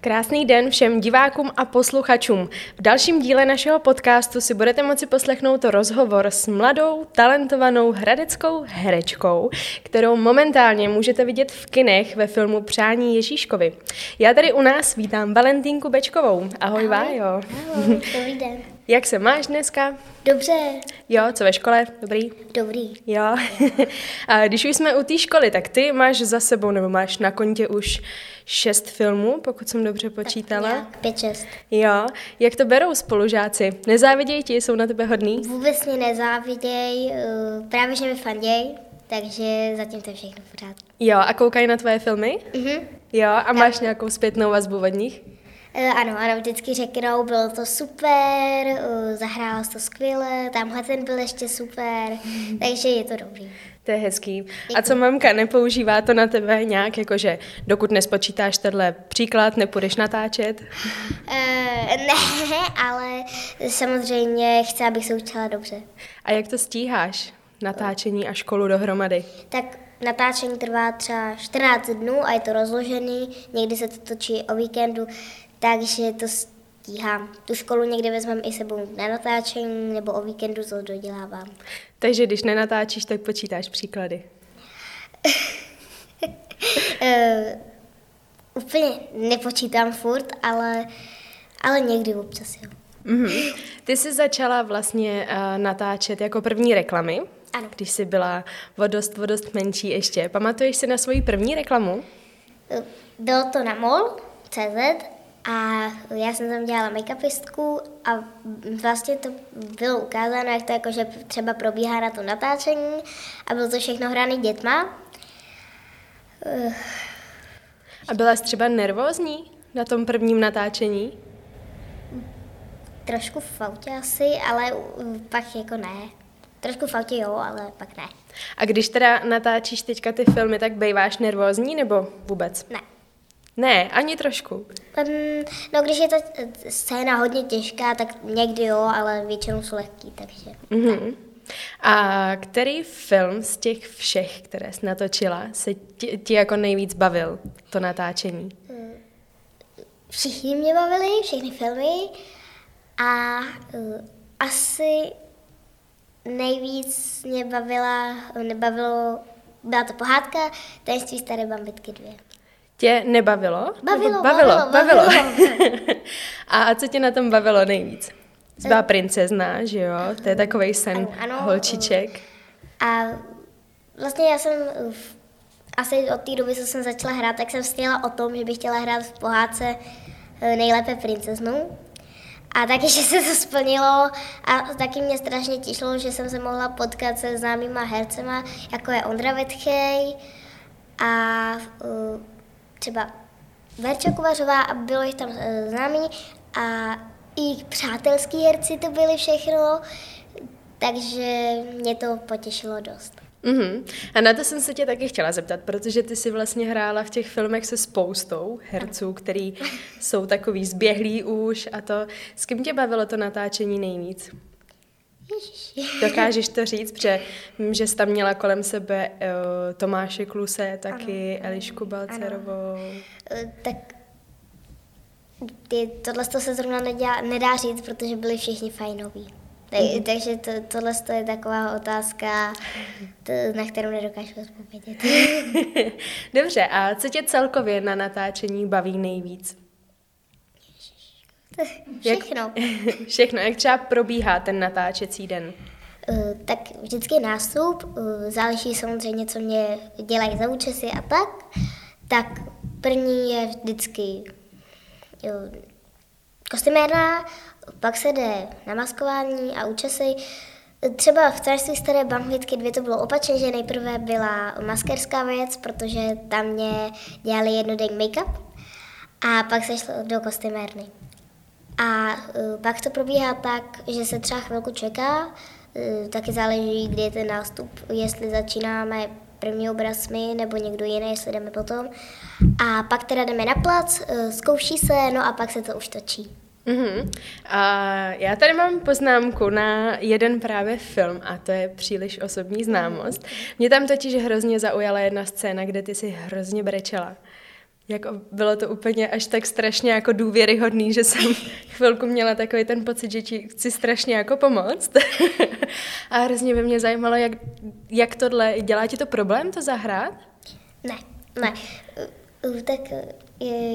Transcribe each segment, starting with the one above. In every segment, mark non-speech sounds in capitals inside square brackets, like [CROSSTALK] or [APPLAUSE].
Krásný den všem divákům a posluchačům. V dalším díle našeho podcastu si budete moci poslechnout rozhovor s mladou, talentovanou hradeckou herečkou, kterou momentálně můžete vidět v kinech ve filmu Přání Ježíškovi. Já tady u nás vítám Valentínku Bečkovou. Ahoj, Ahoj. Vájo. Ahoj, dobrý den. Jak se máš dneska? Dobře. Jo, co ve škole? Dobrý? Dobrý. Jo. [LAUGHS] a když už jsme u té školy, tak ty máš za sebou, nebo máš na kontě už šest filmů, pokud jsem dobře počítala. Tak pět, šest. Jo. Jak to berou spolužáci? Nezávidějí ti? Jsou na tebe hodný? Vůbec mě nezáviděj, uh, právě že mi fanděj, takže zatím to je všechno pořád. Jo, a koukají na tvoje filmy? Mhm. Jo, a máš nějakou zpětnou vazbu od nich? Uh, ano, ano, vždycky řeknou, bylo to super, uh, zahrála to skvěle, tamhle ten byl ještě super, [LAUGHS] takže je to dobrý. To je hezký. A co mamka, nepoužívá to na tebe nějak, jakože dokud nespočítáš tenhle příklad, nepůjdeš natáčet? Uh, [LAUGHS] ne, ale samozřejmě chce, abych se učila dobře. A jak to stíháš, natáčení a školu dohromady? Tak natáčení trvá třeba 14 dnů a je to rozložený, někdy se to točí o víkendu, takže to stíhám. Tu školu někdy vezmeme i sebou na natáčení nebo o víkendu to dodělávám. Takže když nenatáčíš, tak počítáš příklady. uh, [LAUGHS] úplně nepočítám furt, ale, ale někdy občas jo. Mm-hmm. Ty jsi začala vlastně uh, natáčet jako první reklamy, ano. když jsi byla o dost, o dost menší ještě. Pamatuješ si na svoji první reklamu? Bylo to na mol.cz a já jsem tam dělala make-upistku a vlastně to bylo ukázáno, jak to jakože třeba probíhá na to natáčení a bylo to všechno hrané dětma. A byla jsi třeba nervózní na tom prvním natáčení? Trošku v autě asi, ale pak jako ne. Trošku v autě jo, ale pak ne. A když teda natáčíš teďka ty filmy, tak býváš nervózní nebo vůbec? Ne. Ne, ani trošku. Um, no, když je ta scéna hodně těžká, tak někdy jo, ale většinou jsou lehký, takže... Mm-hmm. A který film z těch všech, které jsi natočila, se ti, ti jako nejvíc bavil, to natáčení? Všichni mě bavili, všechny filmy a uh, asi nejvíc mě bavila, nebavilo, byla to pohádka Tajemství staré bambitky 2. Tě nebavilo? Bavilo, bavilo, bavilo. bavilo. bavilo. [LAUGHS] a co tě na tom bavilo nejvíc? Jsi byla princezna, že jo? To je takový sen ano, ano, holčiček. A vlastně já jsem asi od té doby, co jsem začala hrát, tak jsem sněla o tom, že bych chtěla hrát v pohádce nejlépe princeznu. A taky, [LAUGHS] že se to splnilo a taky mě strašně těšilo, že jsem se mohla potkat se známýma hercema, jako je Ondra Vetchej a uh, třeba Verča Kovařová a bylo jich tam uh, známý a i přátelský herci to byli všechno, takže mě to potěšilo dost. Mm-hmm. A na to jsem se tě taky chtěla zeptat, protože ty si vlastně hrála v těch filmech se spoustou herců, který jsou takový zběhlí už a to. S kým tě bavilo to natáčení nejvíc? [LAUGHS] Dokážeš to říct, protože vím, že jsi tam měla kolem sebe uh, Tomáše Kluse, taky ano, Elišku Balcerovou. Ano. Uh, tak ty, tohle se zrovna nedá, nedá říct, protože byli všichni fajnoví. Tak, mm. Takže to, tohle je taková otázka, to, na kterou nedokážu odpovědět. [LAUGHS] Dobře, a co tě celkově na natáčení baví nejvíc? [LAUGHS] Všechno. Jak, [LAUGHS] všechno. Jak třeba probíhá ten natáčecí den? Uh, tak vždycky nástup, uh, záleží samozřejmě, co mě dělají za účesy a tak. Tak první je vždycky uh, kostymérna, pak se jde na maskování a účesy. Třeba v Cárství staré bambitky dvě to bylo opačně, že nejprve byla maskerská věc, protože tam mě dělali jednodenní make-up a pak se šlo do kostymérny. A uh, pak to probíhá tak, že se třeba chvilku čeká, uh, taky záleží, kdy je ten nástup, jestli začínáme první obraz my nebo někdo jiný, jestli jdeme potom. A pak teda jdeme na plac, eh, zkouší se, no a pak se to už točí. Mm-hmm. A já tady mám poznámku na jeden právě film a to je příliš osobní známost. Mě tam totiž hrozně zaujala jedna scéna, kde ty si hrozně brečela. Jako bylo to úplně až tak strašně jako důvěryhodný, že jsem chvilku měla takový ten pocit, že ti chci strašně jako pomoct. [LAUGHS] a hrozně by mě zajímalo, jak, jak tohle, dělá ti to problém to zahrát? Ne, ne. Tak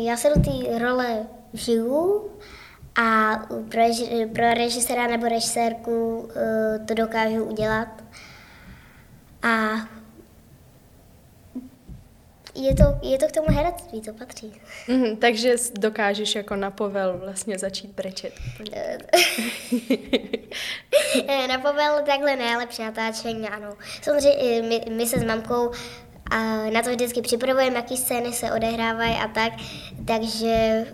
já se do té role žiju a pro, pro režiséra nebo režisérku to dokážu udělat. A je to, je to k tomu herectví, to patří. Mm, takže dokážeš jako na povel vlastně začít brečet. [LAUGHS] na povel takhle ne, ale při natáčení ano. Samozřejmě my, my se s mamkou a na to vždycky připravujeme, jaký scény se odehrávají a tak, takže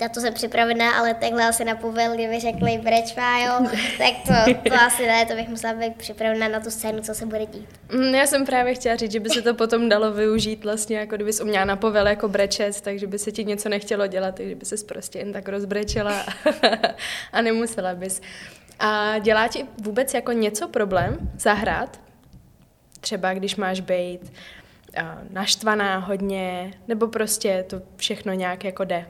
na to jsem připravená, ale takhle asi na povel, kdyby řekli brečva, jo, [LAUGHS] tak to, to asi ne, to bych musela být připravená na tu scénu, co se bude dít. Mm, já jsem právě chtěla říct, že by se to potom dalo využít vlastně, jako kdybys uměla na povel jako brečet, takže by se ti něco nechtělo dělat, takže by se prostě jen tak rozbrečela [LAUGHS] a nemusela bys. A dělá ti vůbec jako něco problém zahrát? Třeba když máš být naštvaná hodně, nebo prostě to všechno nějak jako jde?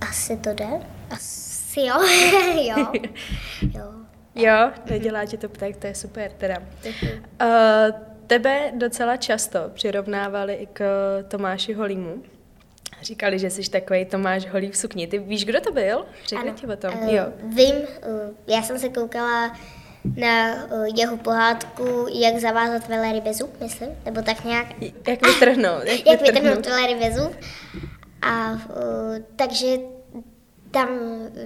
Asi to jde. Asi jo. [LAUGHS] jo. jo. Jo, nedělá ti to tak, to je super teda. Uh, tebe docela často přirovnávali i k Tomáši Holímu. Říkali, že jsi takový Tomáš Holý v sukni. Ty víš, kdo to byl? Řekni ti o tom. Uh, jo. Vím, uh, já jsem se koukala na uh, jeho pohádku Jak zavázat velery bez zub, myslím, nebo tak nějak. Jak vytrhnout. Jak, [LAUGHS] jak vytrhnout velery bez zub. A uh, takže tam,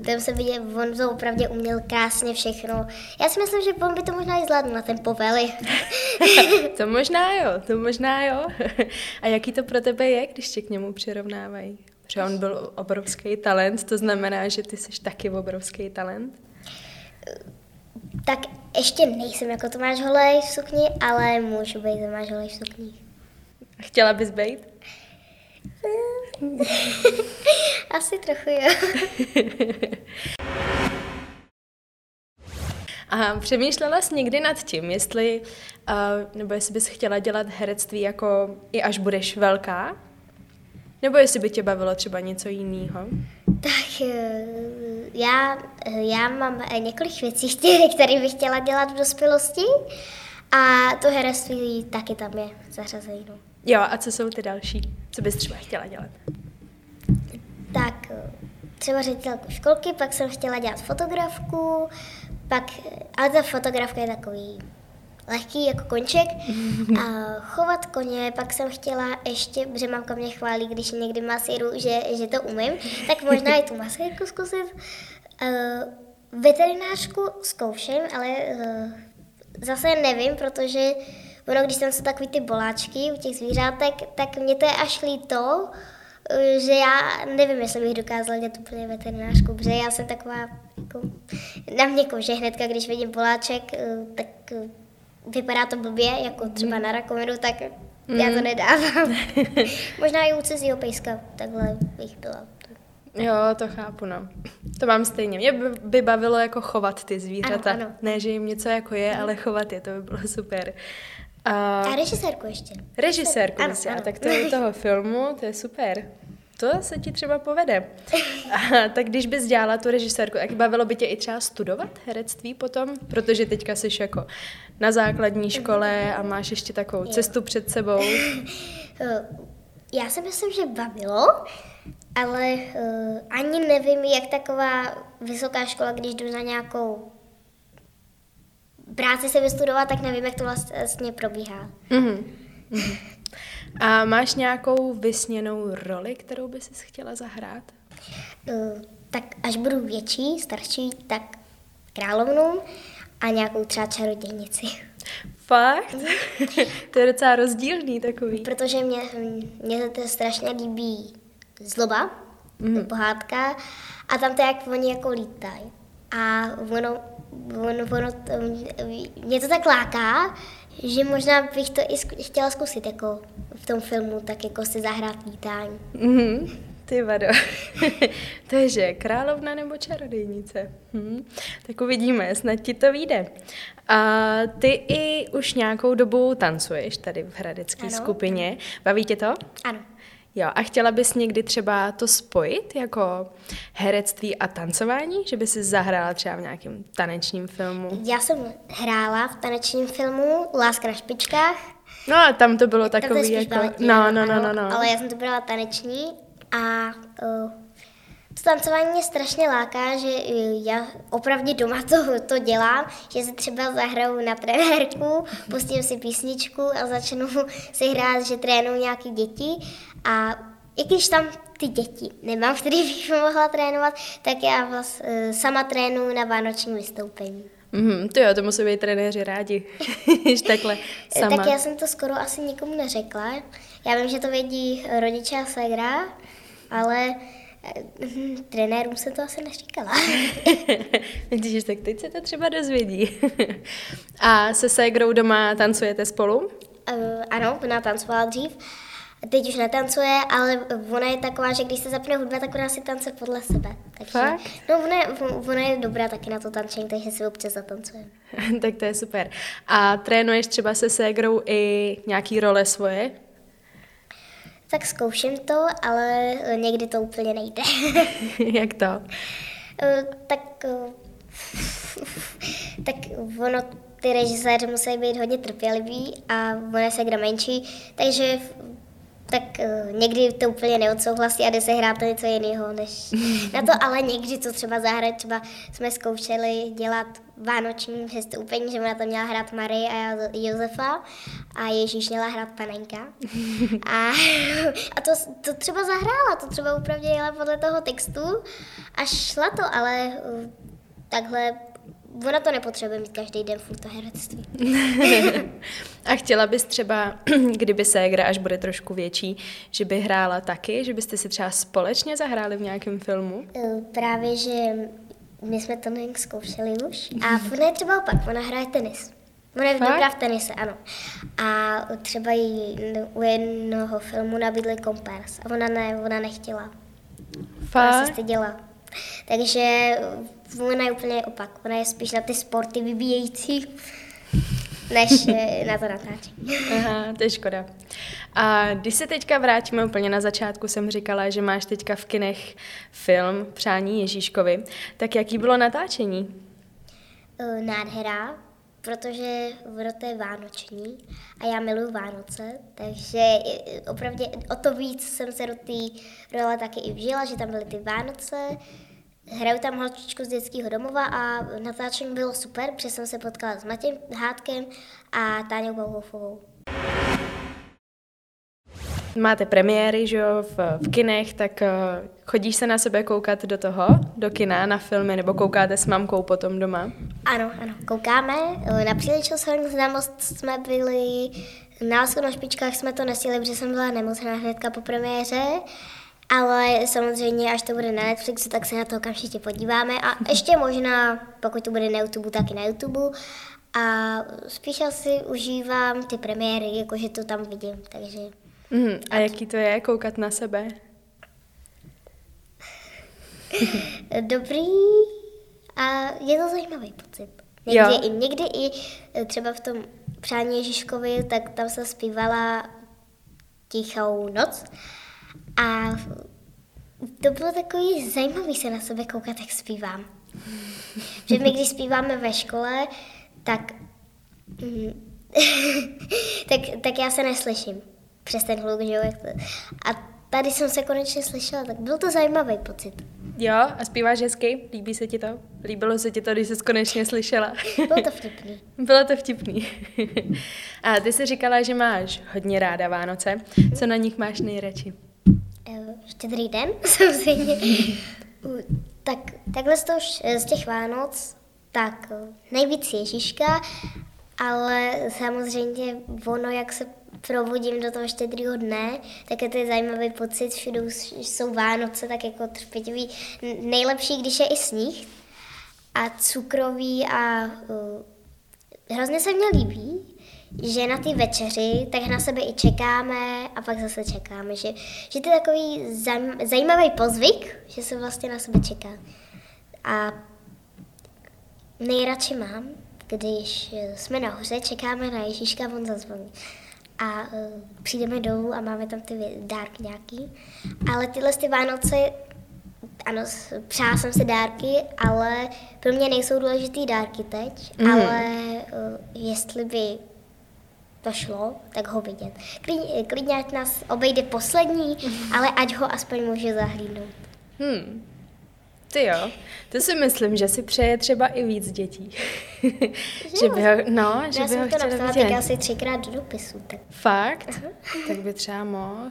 tam se viděl, on to opravdu uměl krásně všechno. Já si myslím, že on by to možná i zvládl na ten povely. [LAUGHS] to [LAUGHS] možná jo, to možná jo. A jaký to pro tebe je, když tě k němu přirovnávají? Protože on byl obrovský talent, to znamená, že ty jsi taky obrovský talent? Tak ještě nejsem jako Tomáš Holej v sukni, ale můžu být Tomáš Holej v sukni. Chtěla bys být? [LAUGHS] Asi trochu jo. [LAUGHS] A přemýšlela jsi někdy nad tím, jestli, uh, nebo jestli bys chtěla dělat herectví jako i až budeš velká? Nebo jestli by tě bavilo třeba něco jiného? Tak eh, já, já mám několik věcí, [LAUGHS] které bych chtěla dělat v dospělosti a to herectví taky tam je zařazené. No. Jo, a co jsou ty další? Co bys třeba chtěla dělat? Tak eh, třeba ředitelku školky, pak jsem chtěla dělat fotografku, pak, ale ta fotografka je takový lehký jako konček [LAUGHS] a chovat koně, pak jsem chtěla ještě, protože mamka mě chválí, když někdy masíru, že, že to umím, tak možná i tu masírku zkusit. Uh, veterinářku zkouším, ale uh, zase nevím, protože ono, když tam jsou takový ty boláčky u těch zvířátek, tak mě to je až líto, eh, že já nevím, jestli bych dokázala dělat úplně veterinářku, protože já jsem taková, jako, na mě kože hnedka, když vidím boláček, tak vypadá to blbě, jako třeba mhm. na rakovinu, tak mm. já to mhm. nedávám. [LAUGHS] Možná i u cizího pejska takhle bych byla. Jo, to chápu, no. To mám stejně. Mě by bavilo jako chovat ty zvířata. Ano, ano. Ne, že jim něco jako je, ale chovat je, to by bylo super. A, a režisérku ještě. Režisérku, ano, ano. tak to je toho filmu, to je super. To se ti třeba povede. A, tak když bys dělala tu režisérku, tak bavilo by tě i třeba studovat herectví potom? Protože teďka jsi jako na základní škole a máš ještě takovou jo. cestu před sebou. Já si myslím, že bavilo, ale uh, ani nevím, jak taková vysoká škola, když jdu na nějakou práci se vystudovat, tak nevím, jak to vlastně probíhá. Mm-hmm. [LAUGHS] A máš nějakou vysněnou roli, kterou bys si chtěla zahrát? Uh, tak až budu větší, starší, tak královnu a nějakou třeba čarodějnici. Fakt? [LAUGHS] to je docela rozdílný takový. Protože mě, mě to strašně líbí zloba, mm. pohádka a tam to jak oni jako lítají. A ono, ono, ono, mě to tak láká, že možná bych to i zku- chtěla zkusit jako v tom filmu, tak jako si zahrát vítání. Mhm. Ty vado. [LAUGHS] Takže královna nebo čarodejnice? Hm. Tak uvidíme, snad ti to vyjde. A ty i už nějakou dobu tancuješ tady v hradecké skupině. Baví tě to? Ano. Jo, a chtěla bys někdy třeba to spojit jako herectví a tancování? Že by si zahrála třeba v nějakém tanečním filmu? Já jsem hrála v tanečním filmu Láska na špičkách. No a tam to bylo takový jako... baletní, No, no, no, ano, no, no. Ale já jsem to byla taneční a uh, to tancování mě strašně láká, že uh, já opravdu doma to, to dělám, že si třeba zahraju na trenérku, pustím si písničku a začnu [LAUGHS] si hrát, že trénuju nějaký děti a i když tam ty děti nemám, který bych mohla trénovat, tak já vás uh, sama trénuju na vánoční vystoupení. Mhm, ty jo, to musí být trenéři rádi, [LAUGHS] když takhle sama. Tak já jsem to skoro asi nikomu neřekla. Já vím, že to vědí rodiče a ségra, ale eh, hm, trenérům jsem to asi neříkala. [LAUGHS] Vidíš, tak teď se to třeba dozvědí. [LAUGHS] a se ségrou doma tancujete spolu? Eh, ano, ona tancovala dřív. Teď už netancuje, ale ona je taková, že když se zapne hudba, tak ona si tancuje podle sebe. Takže, Fakt? No, ona, je- ona je dobrá taky na to tančení, takže si občas zatancuje. [LAUGHS] tak to je super. A trénuješ třeba se ségrou i nějaký role svoje? Tak zkouším to, ale někdy to úplně nejde. [LAUGHS] Jak to? Eh, tak, eh, [LAUGHS] tak ono, ty režiséři musí být hodně trpěliví a ona je segra menší, takže tak eh, někdy to úplně neodsouhlasí a jde se hrát něco jiného než [LAUGHS] na to, ale někdy to třeba zahrát, třeba jsme zkoušeli dělat vánoční vystoupení, že ona to měla hrát Marie a Josefa a Ježíš měla hrát panenka. [LAUGHS] A, [LAUGHS] a to, to třeba zahrála, to třeba opravdu jela podle toho textu a šla to, ale eh, takhle ona to nepotřebuje mít každý den furt to herectví. A chtěla bys třeba, [CLEARS THROAT] kdyby ségra až bude trošku větší, že by hrála taky, že byste si třeba společně zahráli v nějakém filmu? Eh, Právě, že my jsme to nějak zkoušeli už a ona je třeba opak, ona hraje tenis. Ona je Fakt? dobrá v tenise, ano. A třeba jí u jednoho filmu nabídli kompárs a ona, ne, ona nechtěla. Ona se Fakt? styděla. Takže ona je úplně opak. Ona je spíš na ty sporty vybíjející, než eh, na to natáčení. Aha, to je škoda. A když se teďka vrátíme úplně na začátku, jsem říkala, že máš teďka v kinech film Přání Ježíškovi. Tak jaký bylo natáčení? Eh, Nádhera, protože to je vánoční a já miluji Vánoce, takže eh, opravdu o to víc jsem se do té role taky i vžila, že tam byly ty Vánoce, Hraju tam holčičku z dětského domova a natáčení bylo super, protože jsem se potkala s Matějem Hádkem a Táňou Bauhofovou. Máte premiéry, že jo, v, v kinech, tak uh, chodíš se na sebe koukat do toho, do kina, na filmy, nebo koukáte s mamkou potom doma? Ano, ano, koukáme. Na příležitost známost jsme byli, na lásku na špičkách jsme to nesili, protože jsem byla nemocná hnedka po premiéře, ale samozřejmě, až to bude na Netflixu, tak se na to okamžitě podíváme a ještě možná, pokud to bude na YouTube, tak i na YouTube. A spíš asi užívám ty premiéry, jakože to tam vidím, takže Mhm. A jaký to je koukat na sebe? [LAUGHS] dobrý a je to zajímavý pocit. Jo. Někdy, i, někdy i e, třeba v tom přání Ježíškovi, tak tam se zpívala Tichou noc a to bylo takový zajímavý se na sebe koukat, jak zpívám. Že my, když zpíváme ve škole, tak, mm, [LAUGHS] tak, tak já se neslyším přes ten hluk, že jo, jak to, a tady jsem se konečně slyšela, tak byl to zajímavý pocit. Jo, a zpíváš hezky? Líbí se ti to? Líbilo se ti to, když jsi konečně slyšela? Bylo to [LAUGHS] vtipný. Bylo to vtipný. [LAUGHS] a ty jsi říkala, že máš hodně ráda Vánoce. Co na nich máš nejradši? Eh, Štědrý den, [LAUGHS] samozřejmě. Tak, takhle z, toho, z těch Vánoc, tak eh, nejvíc Ježíška, ale samozřejmě ono, jak se provodím do toho štědrýho dne, tak je to zajímavý pocit, všude jsou Vánoce, tak jako trpětivý. Nejlepší, když je i sníh a cukrový a uh, hrozně se mně líbí, že na ty večeři tak na sebe i čekáme a pak zase čekáme, že, že to je takový zaj- zajímavý pozvyk, že se vlastně na sebe čeká. A nejradši mám, když jsme nahoře, čekáme na Ježíška, on zazvoní. A uh, přijdeme dolů a máme tam ty dárky nějaký. Ale tyhle ty Vánoce, ano, přála jsem si dárky, ale pro mě nejsou důležitý dárky teď, mm. ale uh, jestli by to šlo, tak ho vidět. Klidně, klidně ať nás obejde poslední, mm. ale ať ho aspoň může zahlídnout. Hmm. Ty jo, to si myslím, že si přeje třeba i víc dětí. [LAUGHS] že by ho, no, že Já by jsem ho to chtěla napsala vidět. asi třikrát do dopisu. Tak. Fakt? Aha. tak by třeba mohl.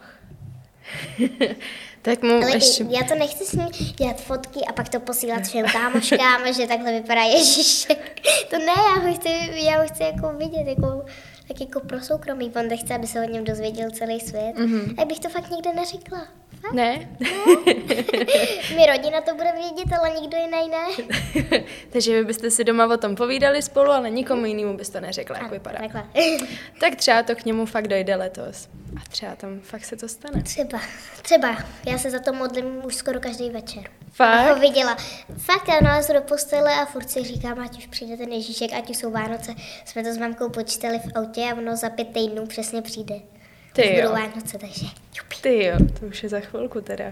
[LAUGHS] tak mu Ale ještě... já to nechci s ním dělat fotky a pak to posílat [LAUGHS] všem kámoškám, že takhle vypadá Ježíšek. To ne, já ho chci, já ho chci jako vidět, jako, tak jako pro soukromí. On nechce, aby se o něm dozvěděl celý svět. Mm-hmm. A bych to fakt nikde neřekla. Ne? [LAUGHS] Mi rodina to bude vědět, ale nikdo jiný ne. [LAUGHS] Takže vy byste si doma o tom povídali spolu, ale nikomu jinému byste neřekla, jak vypadá. Takhle. [LAUGHS] Tak třeba to k němu fakt dojde letos. A třeba tam fakt se to stane. Třeba, třeba. Já se za to modlím už skoro každý večer. Fakt? Ho viděla. Fakt, já nalezu do postele a furt si říkám, ať už přijde ten Ježíšek, ať už jsou Vánoce. Jsme to s mamkou počítali v autě a ono za pět týdnů přesně přijde. Ty už jo. budou Vánoce, takže jupi. Ty jo, to už je za chvilku teda.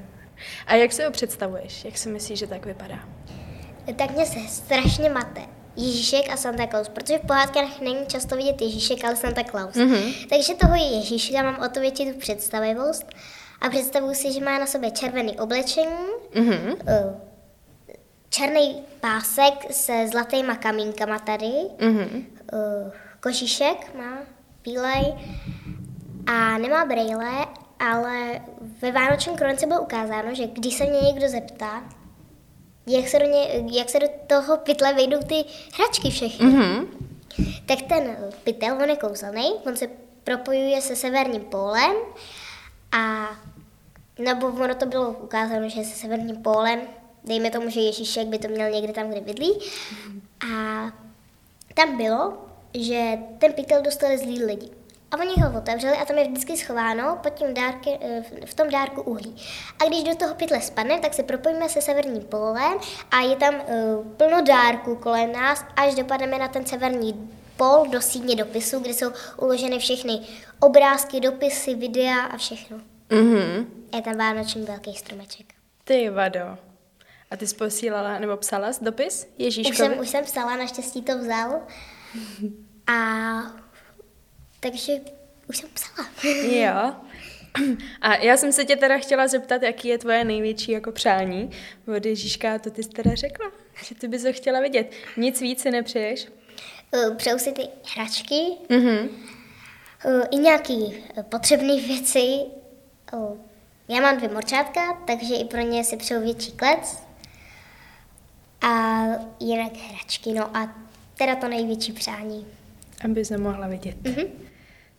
A jak se ho představuješ? Jak si myslíš, že tak vypadá? Tak mě se strašně mate. Ježíšek a Santa Claus, protože v pohádkách není často vidět Ježíšek, ale Santa Claus. Mm-hmm. Takže toho je Ježíška, mám o to větší tu představivost a představuji si, že má na sobě červený oblečení, Mhm. eh, černý pásek se zlatýma kamínkama tady, Mhm. eh, kožíšek má bílej a nemá brejle, ale ve Vánočním kronice bylo ukázáno, že když se mě někdo zeptá, jak se do, ně, jak se do toho pytle vejdou ty hračky všechny, Mhm. tak ten pytel, on je kouzelný, on se propojuje se severním pólem a nebo ono to bylo ukázáno, že se severním pólem, dejme tomu, že Ježíšek by to měl někde tam, kde bydlí. A tam bylo, že ten pytel dostali zlí lidi. A oni ho otevřeli a tam je vždycky schováno pod tím dárky, eh, v- tom dárku uhlí. A když do toho pytle spadne, tak se propojíme se severním polem a je tam uh, plno dárků kolem nás, až dopadneme na ten severní pol do síně dopisu, kde jsou uloženy všechny obrázky, dopisy, videa a všechno. Mhm. Je tam vánoční velký stromeček. Ty vado. A ty jsi posílala nebo psala dopis Už Ježíškovi? jsem, už jsem psala, naštěstí to vzal. [LAUGHS] A takže už jsem psala. [LAUGHS] Jo. A já jsem se tě teda chtěla zeptat, jaký je tvoje největší jako přání od Ježíška, to ty jsi teda řekla, že ty bys ho chtěla vidět. Nic víc si nepřeješ? Eh, Přeju si ty hračky, Mhm. eh, i nějaký eh, potřebné věci. Já mám dvě morčátka, takže i pro ně si přeju větší klec. A jinak hračky, no a teda to největší přání. Aby se mohla vidět. Mhm.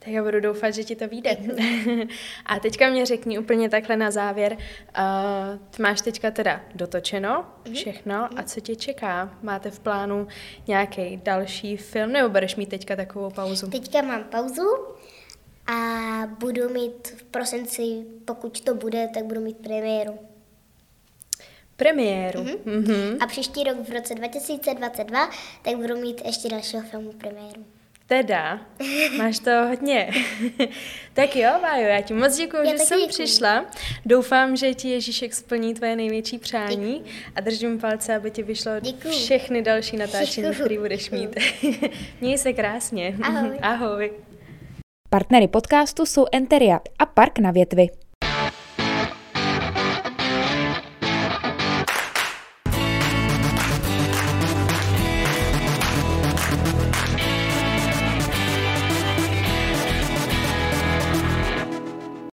Tak já budu doufat, že ti to vyjde. [LAUGHS] A teďka mě řekni úplně takhle na závěr. Uh, ty máš teďka teda dotočeno všechno a co tě čeká? Máte v plánu nějaký další film nebo budeš mít teďka takovou pauzu? Teďka mám pauzu a budu mít v prosinci, pokud to bude, tak budu mít premiéru. Premiéru. Mm-hmm. A příští rok v roce 2022, tak budu mít ještě dalšího filmu premiéru. Teda, máš to hodně. [LAUGHS] tak jo, Vájo, já ti moc děkuji, že jsem děkuju. přišla. Doufám, že ti Ježíšek splní tvoje největší přání a držím palce, aby ti vyšlo Děkuju. všechny další natáčení, které budeš mít. [LAUGHS] Měj se krásně. Ahoj. Ahoj. Partnery podcastu jsou Enteria a Park na větvi.